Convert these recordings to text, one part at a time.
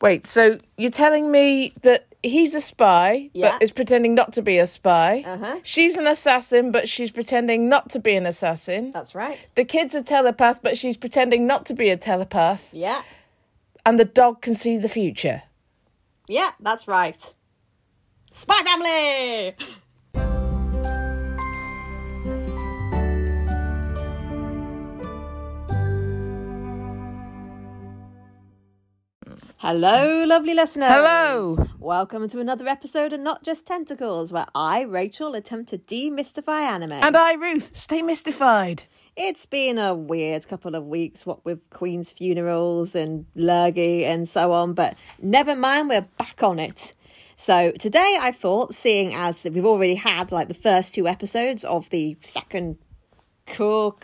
Wait, so you're telling me that he's a spy, Yeah. but is pretending not to be a spy? Uh-huh. She's an assassin, but she's pretending not to be an assassin. That's right. The kid's a telepath, but she's pretending not to be a telepath. Yeah. And the dog can see the future. Yeah, that's right. Spy Family! Hello, lovely listeners. Hello. Welcome to another episode of Not Just Tentacles, where I, Rachael, attempt to demystify anime. And I, Ruth, stay mystified. It's been a weird couple of weeks, what with Queen's funerals and Lurgy and so on, but never mind, we're back on it. So today I thought, seeing as we've already had like the first two episodes of the second cour,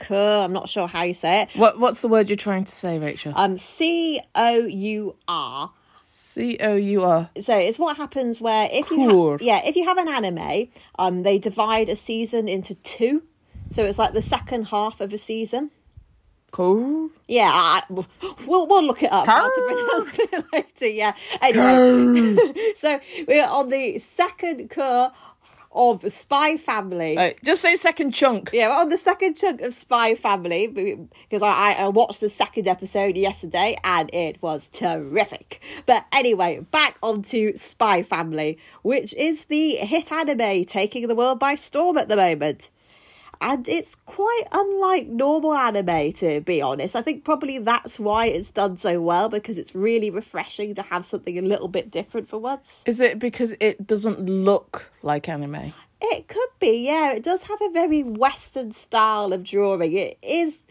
I'm not sure how you say it, What What's the word you're trying to say, Rachael? um, C O U R. C O U R. So it's what happens where if you ha- yeah if you have an anime, um, they divide a season into two, so it's like the second half of a season. Cool. Yeah, I, we'll we'll look it up how to pronounce it later. Yeah. Anyway, so we're on the second cour of Spy Family. Right, just say second chunk. Yeah, on the second chunk of Spy Family because I I watched the second episode yesterday and it was terrific. But anyway, back onto Spy Family, which is the hit anime taking the world by storm at the moment. And it's quite unlike normal anime, to be honest. I think probably that's why it's done so well because it's really refreshing to have something a little bit different for once. Is it because it doesn't look like anime? It could be, yeah. It does have a very Western style of drawing. It is.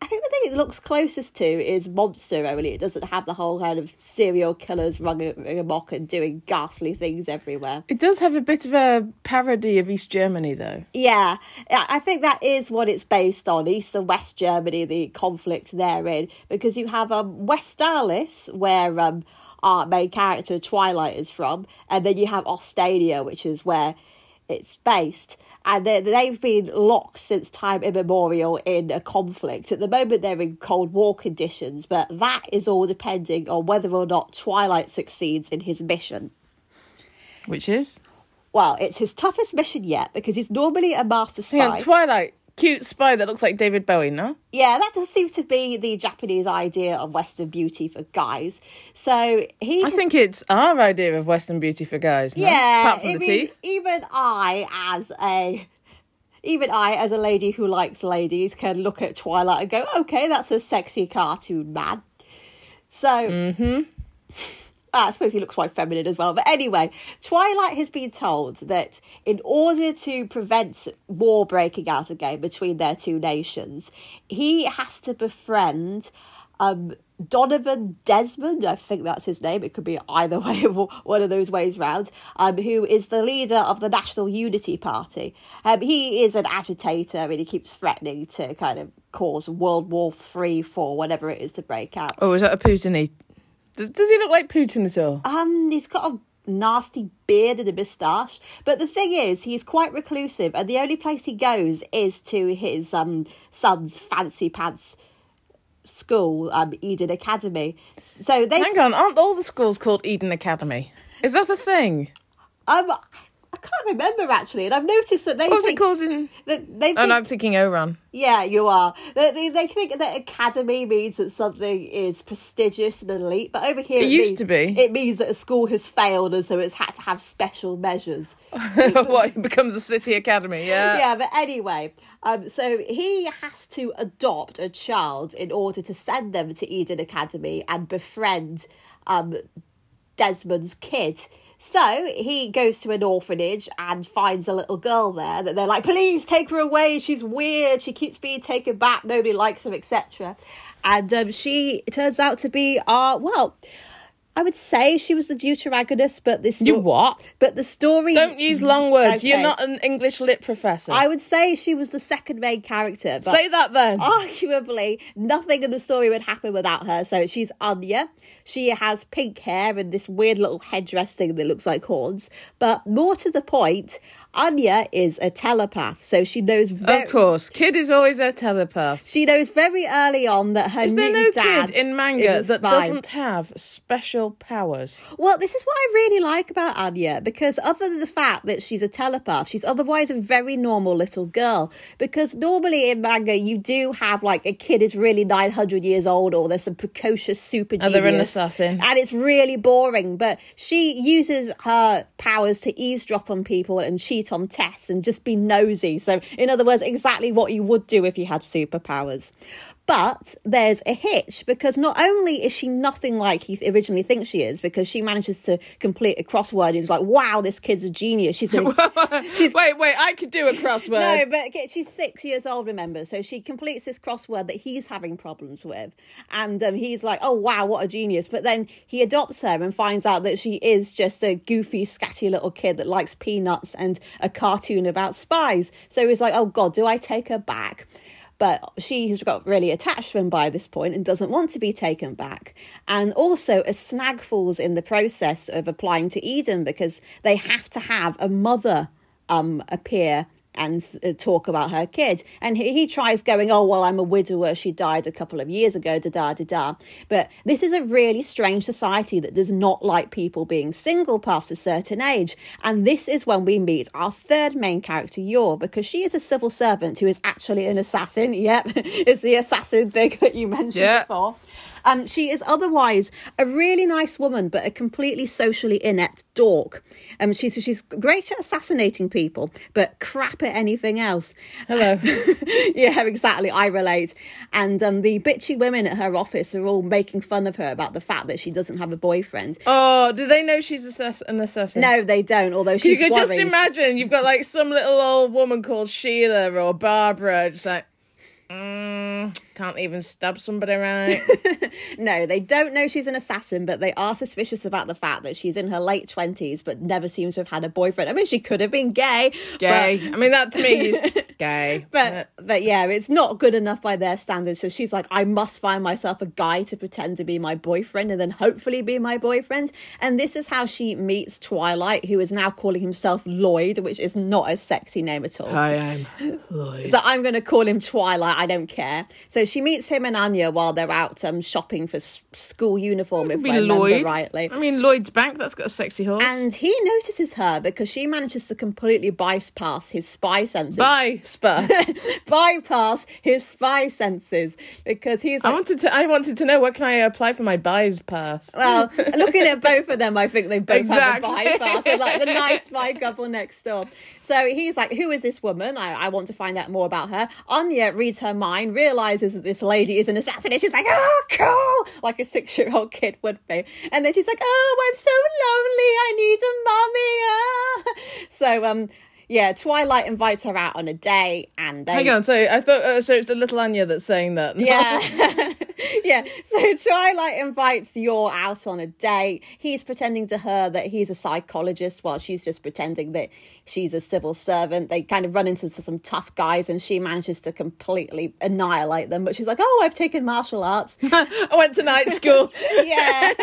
I think the thing it looks closest to is Monster, only it doesn't have the whole kind of serial killers running amok and doing ghastly things everywhere. It does have a bit of a parody of East Germany, though. Yeah, I think that is what it's based on East and West Germany, the conflict therein, because you have um, Westalis, where um, our main character Twilight is from, and then you have Ostania, which is where it's based. And they, they've been locked since time immemorial in a conflict. At the moment, they're in Cold War conditions, but that is all depending on whether or not Twilight succeeds in his mission. Which is? Well, it's his toughest mission yet because he's normally a master spy. Hang on, Twilight. Cute spy that looks like David Bowie, no? Yeah, that does seem to be the Japanese idea of Western beauty for guys. So he, I think it's our idea of Western beauty for guys, no? yeah, Apart from the teeth. Even I, as a, even I, as a lady who likes ladies, can look at Twilight and go, okay, that's a sexy cartoon man. So. Mm-hmm. I suppose he looks quite feminine as well. But anyway, Twilight has been told that in order to prevent war breaking out again between their two nations, he has to befriend um, Donovan Desmond. I think that's his name. It could be either way one of those ways round. Um, who is the leader of the National Unity Party? Um, he is an agitator and he keeps threatening to kind of cause World War Three, Four, whatever it is to break out. Oh, is that a Putin? Does he look like Putin at all? Um, he's got a nasty beard and a moustache. But the thing is, he's quite reclusive, and the only place he goes is to his um son's fancy pants school, um, Eden Academy. So they Hang on, aren't all the schools called Eden Academy? Is that a thing? um I can't remember actually, and I've noticed that they What was it think, called in... that they Oh, think, no, I'm thinking Ouran. yeah, you are. They, they, they think that academy means that something is prestigious and elite, but over here It used means- to be. It means that a school has failed, and so it's had to have special measures. what, it becomes a city academy, yeah. yeah, but anyway, um, so he has to adopt a child in order to send them to Eden Academy and befriend um, Desmond's kid. So he goes to an orphanage and finds a little girl there that they're like, please take her away. She's weird. She keeps being taken back. Nobody likes her, etc. And um, she turns out to be, uh, well, I would say she was the deuteragonist, but this You what? But the story Don't use long words. You're not an English lit professor. I would say she was the second main character, but Say that then. arguably nothing in the story would happen without her. So she's Anya. She has pink hair and this weird little headdress thing that looks like horns. But more to the point, Anya is a telepath, so she knows very. of course. Kid is always a telepath. She knows very early on that her Is there no kid in manga that doesn't have special powers? Well, this is what I really like about Anya because, other than the fact that she's a telepath, she's otherwise a very normal little girl. Because normally in manga, you do have like a kid is really 900 years old or there's some precocious super Oh, genius. And it's really boring. But she uses her powers to eavesdrop on people and cheat on tests and just be nosy. So, in other words, exactly what you would do if you had superpowers. But there's a hitch because not only is she nothing like he originally thinks she is, because she manages to complete a crossword and is like, wow, this kid's a genius. She's gonna, She's wait, wait. I could do a crossword. no, but she's six years old, remember? So she completes this crossword that he's having problems with. And um, he's like, oh, wow, what a genius. But then he adopts her and finds out that she is just a goofy, scatty little kid that likes peanuts and a cartoon about spies. So he's like, oh, God, do I take her back? But she's got really attached to him by this point and doesn't want to be taken back. And also, a snag falls in the process of applying to Eden because they have to have a mother um, appear and uh, talk about her kid. And he, he tries going, Oh, well, I'm a widower. She died a couple of years ago, da da da da. But this is a really strange society that does not like people being single past a certain age. And this is when we meet our third main character, Yor, because she is a civil servant who is actually an assassin. Yep, it's the assassin thing that you mentioned Yeah. before. Um, she is otherwise a really nice woman, but a completely socially inept dork. Um, she's she's great at assassinating people, but crap at anything else. Hello. yeah, exactly. I relate. And um, the bitchy women at her office are all making fun of her about the fact that she doesn't have a boyfriend. oh, do they know she's assess- an assassin? No, they don't. Although You she's could just imagine you've got like some little old woman called Sheila or Barbara, just like, mm, can't even stab somebody right. No, they don't know she's an assassin, but they are suspicious about the fact that she's in her late twenties, but never seems to have had a boyfriend. I mean, she could have been gay. but- Gay. I mean, that to me is just gay. But but yeah, it's not good enough by their standards. So she's like, I must find myself a guy to pretend to be my boyfriend and then hopefully be my boyfriend. And this is how she meets Twilight, who is now calling himself Lloyd, which is not a sexy name at all. I am Lloyd. So I'm going to call him Twilight. I don't care. So she meets him and Anya while they're out um, shopping for s- school uniform, if I remember Lloyd. rightly. I mean, Lloyd's Bank, that's got a sexy horse. And he notices her because she manages to completely bypass his spy senses. Bye, Spurs. bypass his spy senses because he's I wanted to. I wanted to know where can I apply for my buys pass. well, looking at both of them, I think they both Exactly. have a bypass. They're like the nice spy couple next door. So he's like, "Who is this woman? I, I want to find out more about her." Anya reads her mind, realizes that this lady is an assassin, and she's like, "Oh, cool!" Like a six-year-old kid would be. And then she's like, "Oh, I'm so lonely. I need a mommy." Ah. So um. Yeah, Twilight invites her out on a date, and they Hang on, so I thought uh, so. It's the little Anya that's saying that. yeah. yeah. So Twilight invites Yor out on a date. He's pretending to her that he's a psychologist while she's just pretending that she's a civil servant. They kind of run into some tough guys and she manages to completely annihilate them. But she's like, oh, I've taken martial arts. I went to night school. yeah.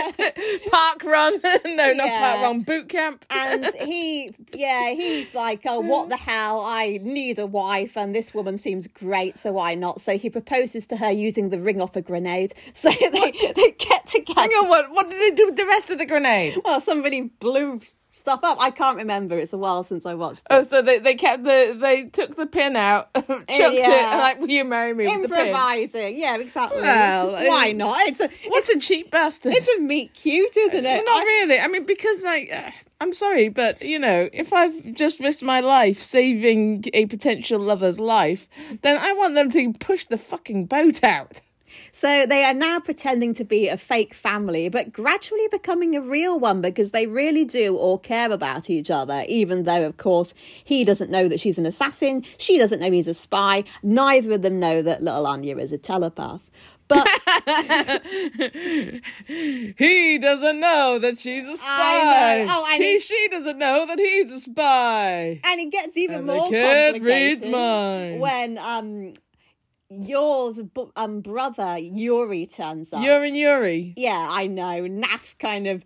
park run. no, not Yeah. park run. Boot camp. And he, yeah, he's like, oh, what the hell? I need a wife, and this woman seems great, so why not? So he proposes to her using the ring off a grenade. So they, they get together. Hang on, what? What did they do with the rest of the grenade? Well, somebody blew stuff up. I can't remember. It's a while since I watched it. Oh, so they, they kept the they took the pin out, chucked it, and like, will you marry me with the pin? Improvising, yeah, exactly. Well, Why not? It's a What a cheap bastard! it's a meet cute, isn't it? Not I- really. I mean, because like, uh, I'm sorry, but you know, if I've just risked my life saving a potential lover's life, then I want them to push the fucking boat out. So they are now pretending to be a fake family, but gradually becoming a real one because they really do all care about each other, even though, of course, he doesn't know that she's an assassin, she doesn't know he's a spy, neither of them know that little Anya is a telepath. But He doesn't know that she's a spy. know. Oh, and he, he- she doesn't know that he's a spy. and it gets even And the more kid complicated reads minds. when um Yor's bu- um brother Yuri turns up. You're in Yuri. yeah, I know. Naff kind of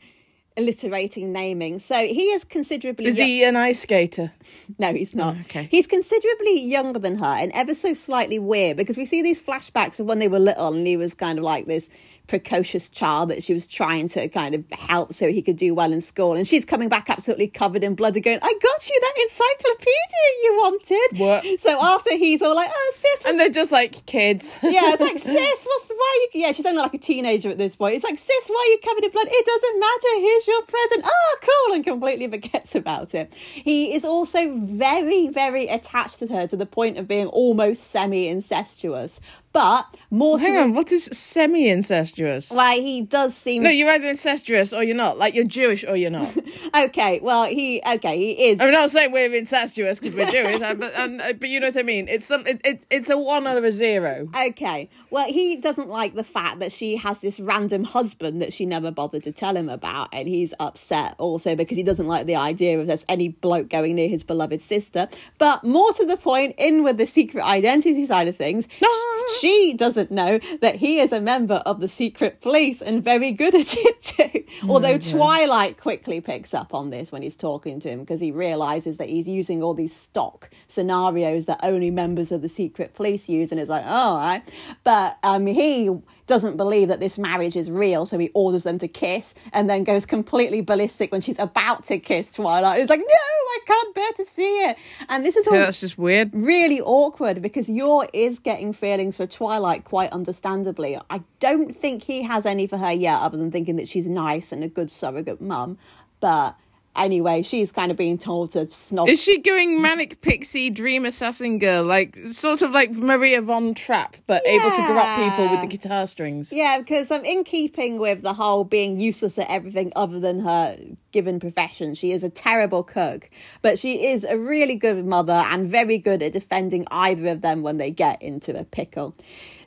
alliterating naming. So he is considerably Is yo- he an ice skater? No, he's not. Oh, okay. He's considerably younger than her and ever so slightly weird because we see these flashbacks of when they were little and he was kind of like this precocious child that she was trying to kind of help so he could do well in school. And she's coming back absolutely covered in blood and going, I got you that encyclopedia you wanted. What? So after he's all like, oh, sis, And they're just like kids. yeah, it's like, sis, what's, why are you, yeah, she's only like a teenager at this point. It's like, sis, why are you covered in blood? It doesn't matter. Here's your present. Oh, cool. And completely forgets about it. He is also very, very attached to her to the point of being almost semi incestuous. But more to Hang on, what is semi-incestuous? why he does seem No, you're either incestuous or you're not. Like you're Jewish or you're not. okay. Well, he okay, he is. I'm not saying we're incestuous because we're Jewish, but and, uh, but you know what I mean. It's some. It, it, it's a one out of a zero. Okay. Well, he doesn't like the fact that she has this random husband that she never bothered to tell him about, and he's upset also because he doesn't like the idea of there's any bloke going near his beloved sister. But more to the point, in with the secret identity side of things, No. she doesn't know that he is a member of the secret police and very good at it too. Although Twilight quickly picks up on this when he's talking to him because he realizes that he's using all these stock scenarios that only members of the secret police use, and it's like, oh, all right. But um, he doesn't believe that this marriage is real, so he orders them to kiss and then goes completely ballistic when she's about to kiss Twilight. He's like, no, I can't bear to see it. And this is all Yeah, that's just weird. really awkward because Yor is getting feelings for Twilight quite understandably. I don't think he has any for her yet, other than thinking that she's nice and a good surrogate mum. But anyway, she's kind of being told to snob. Is she going manic pixie dream assassin girl, like sort of like Maria von Trapp, but able to corrupt people with the guitar strings? Yeah, because I'm in keeping with the whole being useless at everything other than her given profession. She is a terrible cook, but she is a really good mother and very good at defending either of them when they get into a pickle.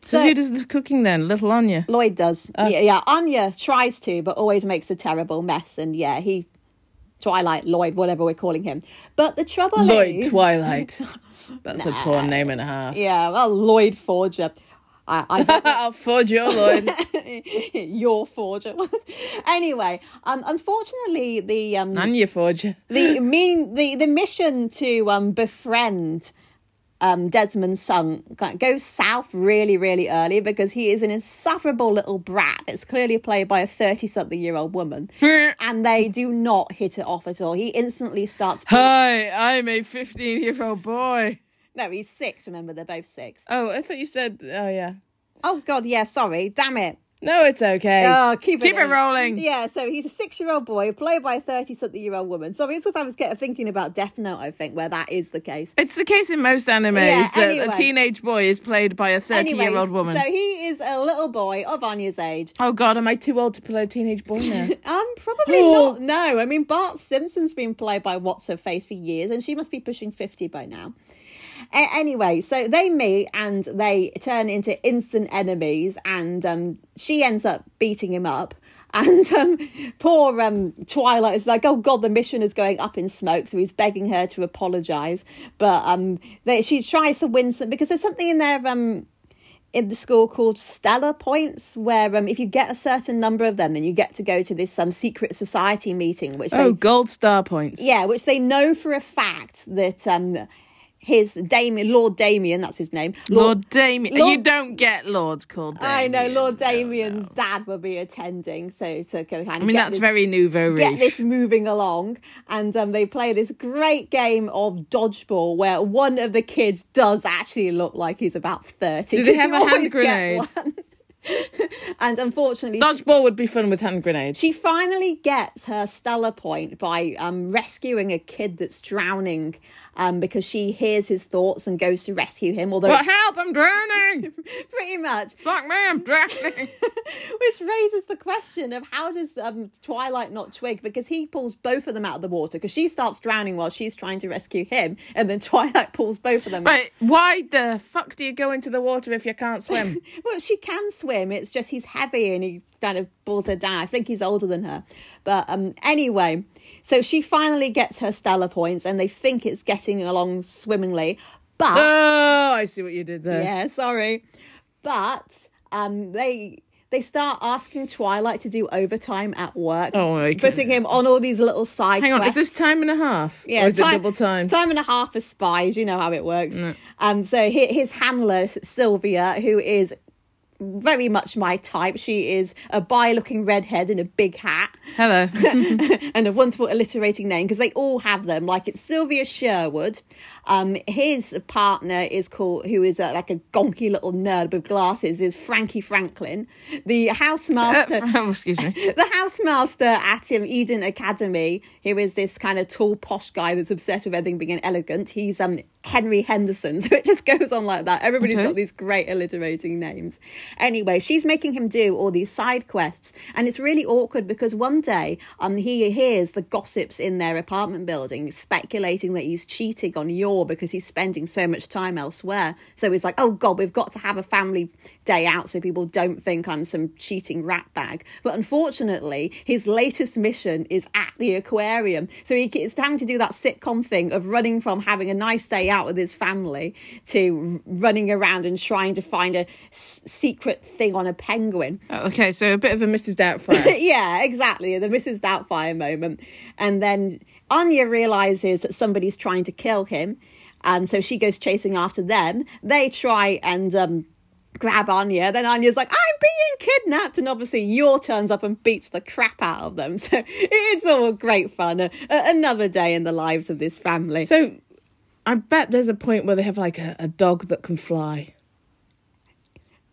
So, who does the cooking then? Little Anya. Lloyd does. Oh. Yeah, yeah. Anya tries to, but always makes a terrible mess. And yeah, he, Twilight, Lloyd, whatever we're calling him. But the trouble Lloyd is, Twilight. That's a poor name and a half. yeah, well, Lloyd Forger. I, I I'll forge your Lloyd. your forger. anyway, um, unfortunately, the um, Anya Forger. the mean the the mission to um befriend um Desmond's son goes south really really early because he is an insufferable little brat that's clearly played by a 30 something year old woman and they do not hit it off at all he instantly starts Hi, I'm a 15 year old boy. no he's six remember they're both six. Oh, I thought you said, oh yeah. Oh god yeah sorry damn it No, it's okay. Oh, keep it Keep it in. rolling. Yeah, so he's a six-year-old boy played by a thirty-something-year-old woman. Sorry, it's because I was getting thinking about Death Note. I think where that is the case. It's the case in most animes Yeah, that anyway. a teenage boy is played by a 30 year old woman. So he is a little boy of Anya's age. Oh god, am I too old to play a teenage boy now? Um, probably Oh. not. No, I mean Bart Simpson's been played by what's her face for years, and she must be pushing fifty by now. A- anyway, so they meet and they turn into instant enemies, and um, she ends up beating him up. And um, poor um, Twilight is like, oh God, the mission is going up in smoke. So he's begging her to apologise. But um, they, she tries to win some because there's something in there um, in the school called Stellar Points, where um, if you get a certain number of them, then you get to go to this um, secret society meeting, which oh, they gold star points. yeah, which they know for a fact that um, his Damian, Lord Damian, that's his name, Lord Damian. Lord- You don't get lords called Damian. I know Lord Damian's no. dad will be attending, so to kind of I mean, that's this, very nouveau get this moving along, and um, they play this great game of dodgeball where one of the kids does actually look like he's about thirty. Do they have a hand grenade? and unfortunately, Dodgeball would be fun with hand grenades. She finally gets her stellar point by um, rescuing a kid that's drowning um, because she hears his thoughts and goes to rescue him. Although, But help, I'm drowning! pretty much, Fuck me, I'm drowning! which raises the question of how does um, Twilight not twig? Because he pulls both of them out of the water because she starts drowning while she's trying to rescue him, and then Twilight pulls both of them. out. right, why the fuck do you go into the water if you can't swim? Well, she can swim. It's just he's heavy and he kind of pulls her down. I think he's older than her. But um, anyway, so she finally gets her stellar points and they think it's getting along swimmingly. But oh, I see what you did there. yeah, sorry. But um, they they start asking Twilight to do overtime at work, Oh, okay. putting him on all these little side. Hang on, is this time and a half? Yeah, or is it double time? Time and a half for spies. You know how it works. Um, so hi- his handler Sylvia, who is very much my type. She is a bi-looking redhead in a big hat Hello. and a wonderful alliterating name because they all have them. Like it's Sylvia Sherwood. Um, his partner is called, who is uh, like a gonky little nerd with glasses, is Frankie Franklin. The housemaster, Oh, excuse me. the housemaster at um, Eden Academy, who is this kind of tall, posh guy that's obsessed with everything being elegant. He's um Henry Henderson, so it just goes on like that. Everybody's Okay. got these great alliterating names. Anyway, she's making him do all these side quests, and it's really awkward because one day um he hears the gossips in their apartment building speculating that he's cheating on Because he's spending so much time elsewhere. So he's like, "Oh God, we've got to have a family day out so people don't think I'm some cheating rat bag." But unfortunately, his latest mission is at the aquarium, so he is having to do that sitcom thing of running from having a nice day out with his family to running around and trying to find a s- secret thing on a penguin. Oh, okay, so a bit of a Mrs. Doubtfire. yeah, exactly. The Mrs. Doubtfire moment. And then Anya realizes that somebody's trying to kill him. Um, so she goes chasing after them. They try and um, grab Anya. Then Anya's like, I'm being kidnapped. And obviously, Yor turns up and beats the crap out of them. So it's all great fun. A- another day in the lives of this family. so I bet there's a point where they have like a, a dog that can fly.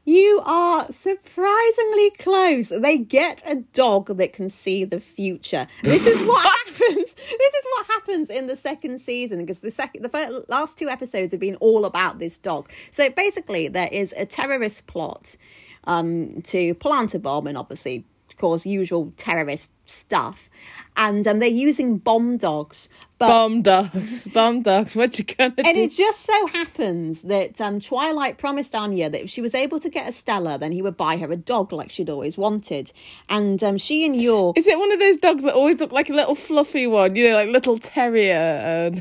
You are surprisingly close. They get a dog that can see the future. This is what, happens. This is what happens in the second season because the second, the first, last two episodes have been all about this dog. So basically, there is a terrorist plot um, to plant a bomb and obviously cause usual terrorist stuff, and um, they're using bomb dogs. But Bomb dogs, bomb dogs. What you gonna and do? And it just so happens that um, Twilight promised Anya that if she was able to get a Stella, then he would buy her a dog like she'd always wanted. And um, she and Yor. Is it one of those dogs that always look like a little fluffy one? You know, like little terrier.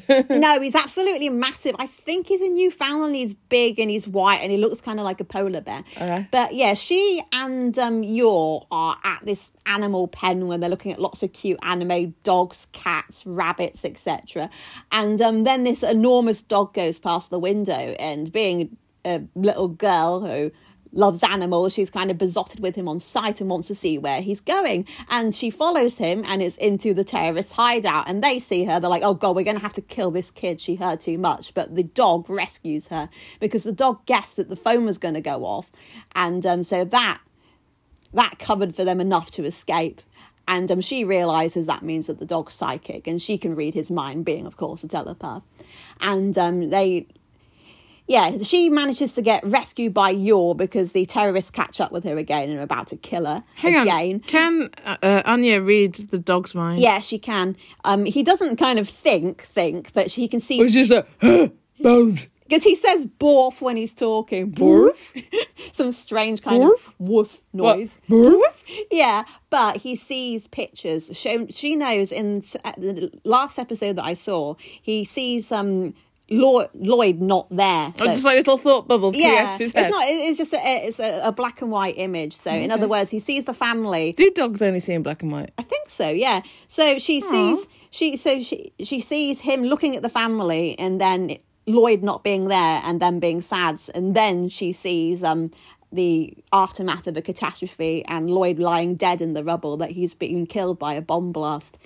And no, he's absolutely massive. I think he's a Newfoundland. He's big and he's white and he looks kind of like a polar bear. Okay. But yeah, she and um, Yor are at this animal pen when they're looking at lots of cute anime dogs, cats, rabbits, etc. And um, then this enormous dog goes past the window, and being a little girl who loves animals, she's kind of besotted with him on sight and wants to see where he's going. And she follows him and is into the terrorist hideout. And they see her, they're like, oh God, we're going to have to kill this kid. She heard too much. But the dog rescues her because the dog guessed that the phone was going to go off. And um, so that that covered for them enough to escape. And um, she realizes that means that the dog's psychic and she can read his mind, being, of course, a telepath. And um, they, yeah, she manages to get rescued by Yor because the terrorists catch up with her again and are about to kill her hang again. on, can uh, uh, Anya read the dog's mind? Yeah, she can. Um, he doesn't kind of think, think, but he can see Or is just a huh, bones? Because he says "borf" when he's talking. Borf, some strange kind Borf? of woof noise. Borf? Yeah, but he sees pictures. Shown, she knows in the last episode that I saw, he sees um Lloyd, Lloyd not there. Oh, just like little thought bubbles yeah, it's not. It's just a, it's a, a black and white image. So, in other words, he sees the family. Do dogs only see in black and white? I think so. Yeah. So she sees she so she she sees him looking at the family, and then Lloyd not being there, and then being sad, and then she sees um the aftermath of a catastrophe and Lloyd lying dead in the rubble that he's been killed by a bomb blast.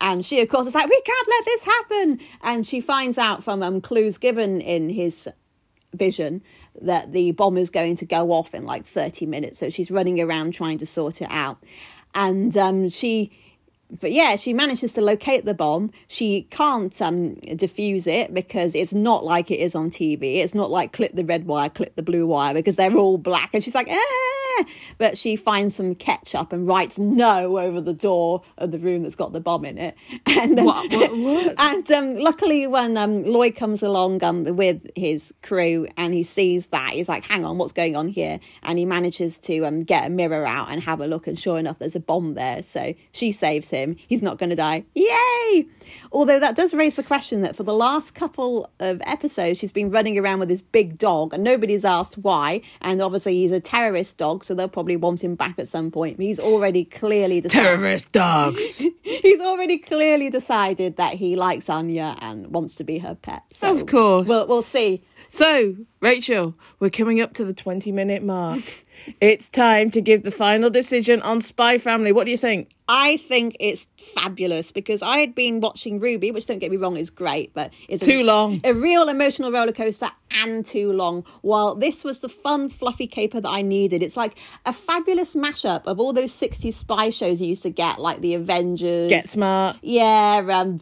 And she, of course, is like, we can't let this happen. And she finds out from um, clues given in his vision that the bomb is going to go off in like 30 minutes. So she's running around trying to sort it out. And um, she, but yeah, she manages to locate the bomb. She can't um, defuse it because it's not like it is on TV. It's not like clip the red wire, clip the blue wire because they're all black. And she's like, ah! But she finds some ketchup and writes no over the door of the room that's got the bomb in it. And then, What- what- what? and um, luckily, when um, Lloyd comes along um, with his crew and he sees that, he's like, hang on, what's going on here? And he manages to um, get a mirror out and have a look. And sure enough, there's a bomb there. So she saves him. He's not going to die. Yay! Although that does raise the question that for the last couple of episodes, she's been running around with this big dog and nobody's asked why. And obviously, he's a terrorist dog. dog, so they'll probably want him back at some point. He's already clearly decided. Terrorist dogs. He's already clearly decided that he likes Anya and wants to be her pet. So Of course. we'll we'll see. So, Rachael, we're coming up to the 20 minute mark. it's time to give the final decision on Spy Family. What do you think? I think it's fabulous because I had been watching Ruby, which don't get me wrong is great, but it's Too a, long. a real emotional roller coaster and too long. While this was the fun, fluffy caper that I needed. It's like a fabulous mashup of all those 60s spy shows you used to get, like the Avengers. Get smart. yeah, um,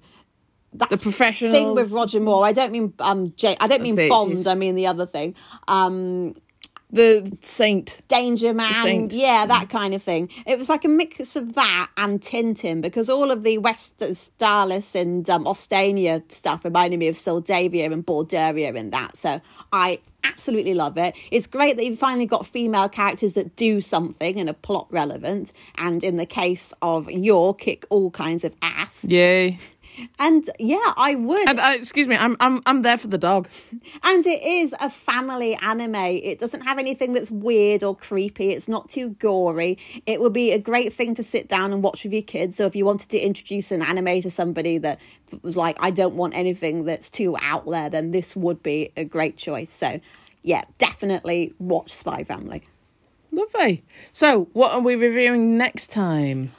that The professionals. thing with Roger Moore. I don't mean um, J- I don't mean the Bond. 80s. I mean the other thing. Um, The Saint. Danger Man, Saint. yeah, that kind of thing. It was like a mix of that and Tintin because all of the West Starless and um, Ostania stuff reminded me of Syldavia and Borduria in that. So I absolutely love it. It's great that you've finally got female characters that do something and are plot relevant. And in the case of Yor, kick all kinds of ass. Yay. And yeah, I would. And uh, excuse me, I'm I'm I'm there for the dog. And it is a family anime. It doesn't have anything that's weird or creepy. It's not too gory. It would be a great thing to sit down and watch with your kids. So if you wanted to introduce an anime to somebody that was like, I don't want anything that's too out there, then this would be a great choice. So yeah, definitely watch Spy Family. Lovely. So, what are we reviewing next time?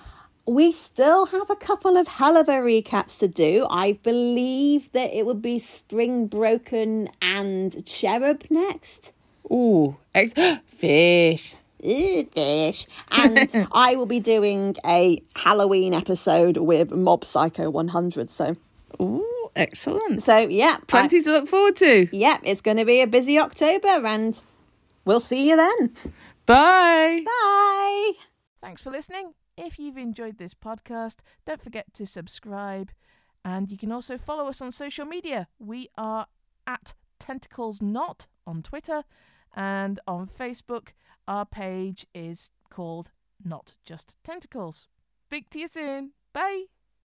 We still have a couple of hell of a recaps to do. I believe that it would be Spring Broken and Cherub next. Ooh, ex- fish. Ew, fish. And I will be doing a Halloween episode with Mob Psycho 100. So, Ooh, excellent. so yeah, I- Plenty to look forward to. yeah, it's going to be a busy October, and we'll see you then. Bye. Bye. Thanks for listening. If you've enjoyed this podcast, don't forget to subscribe. And you can also follow us on social media. We are at Tentacles Not on Twitter and on Facebook. Our page is called Not Just Tentacles. Speak to you soon. Bye.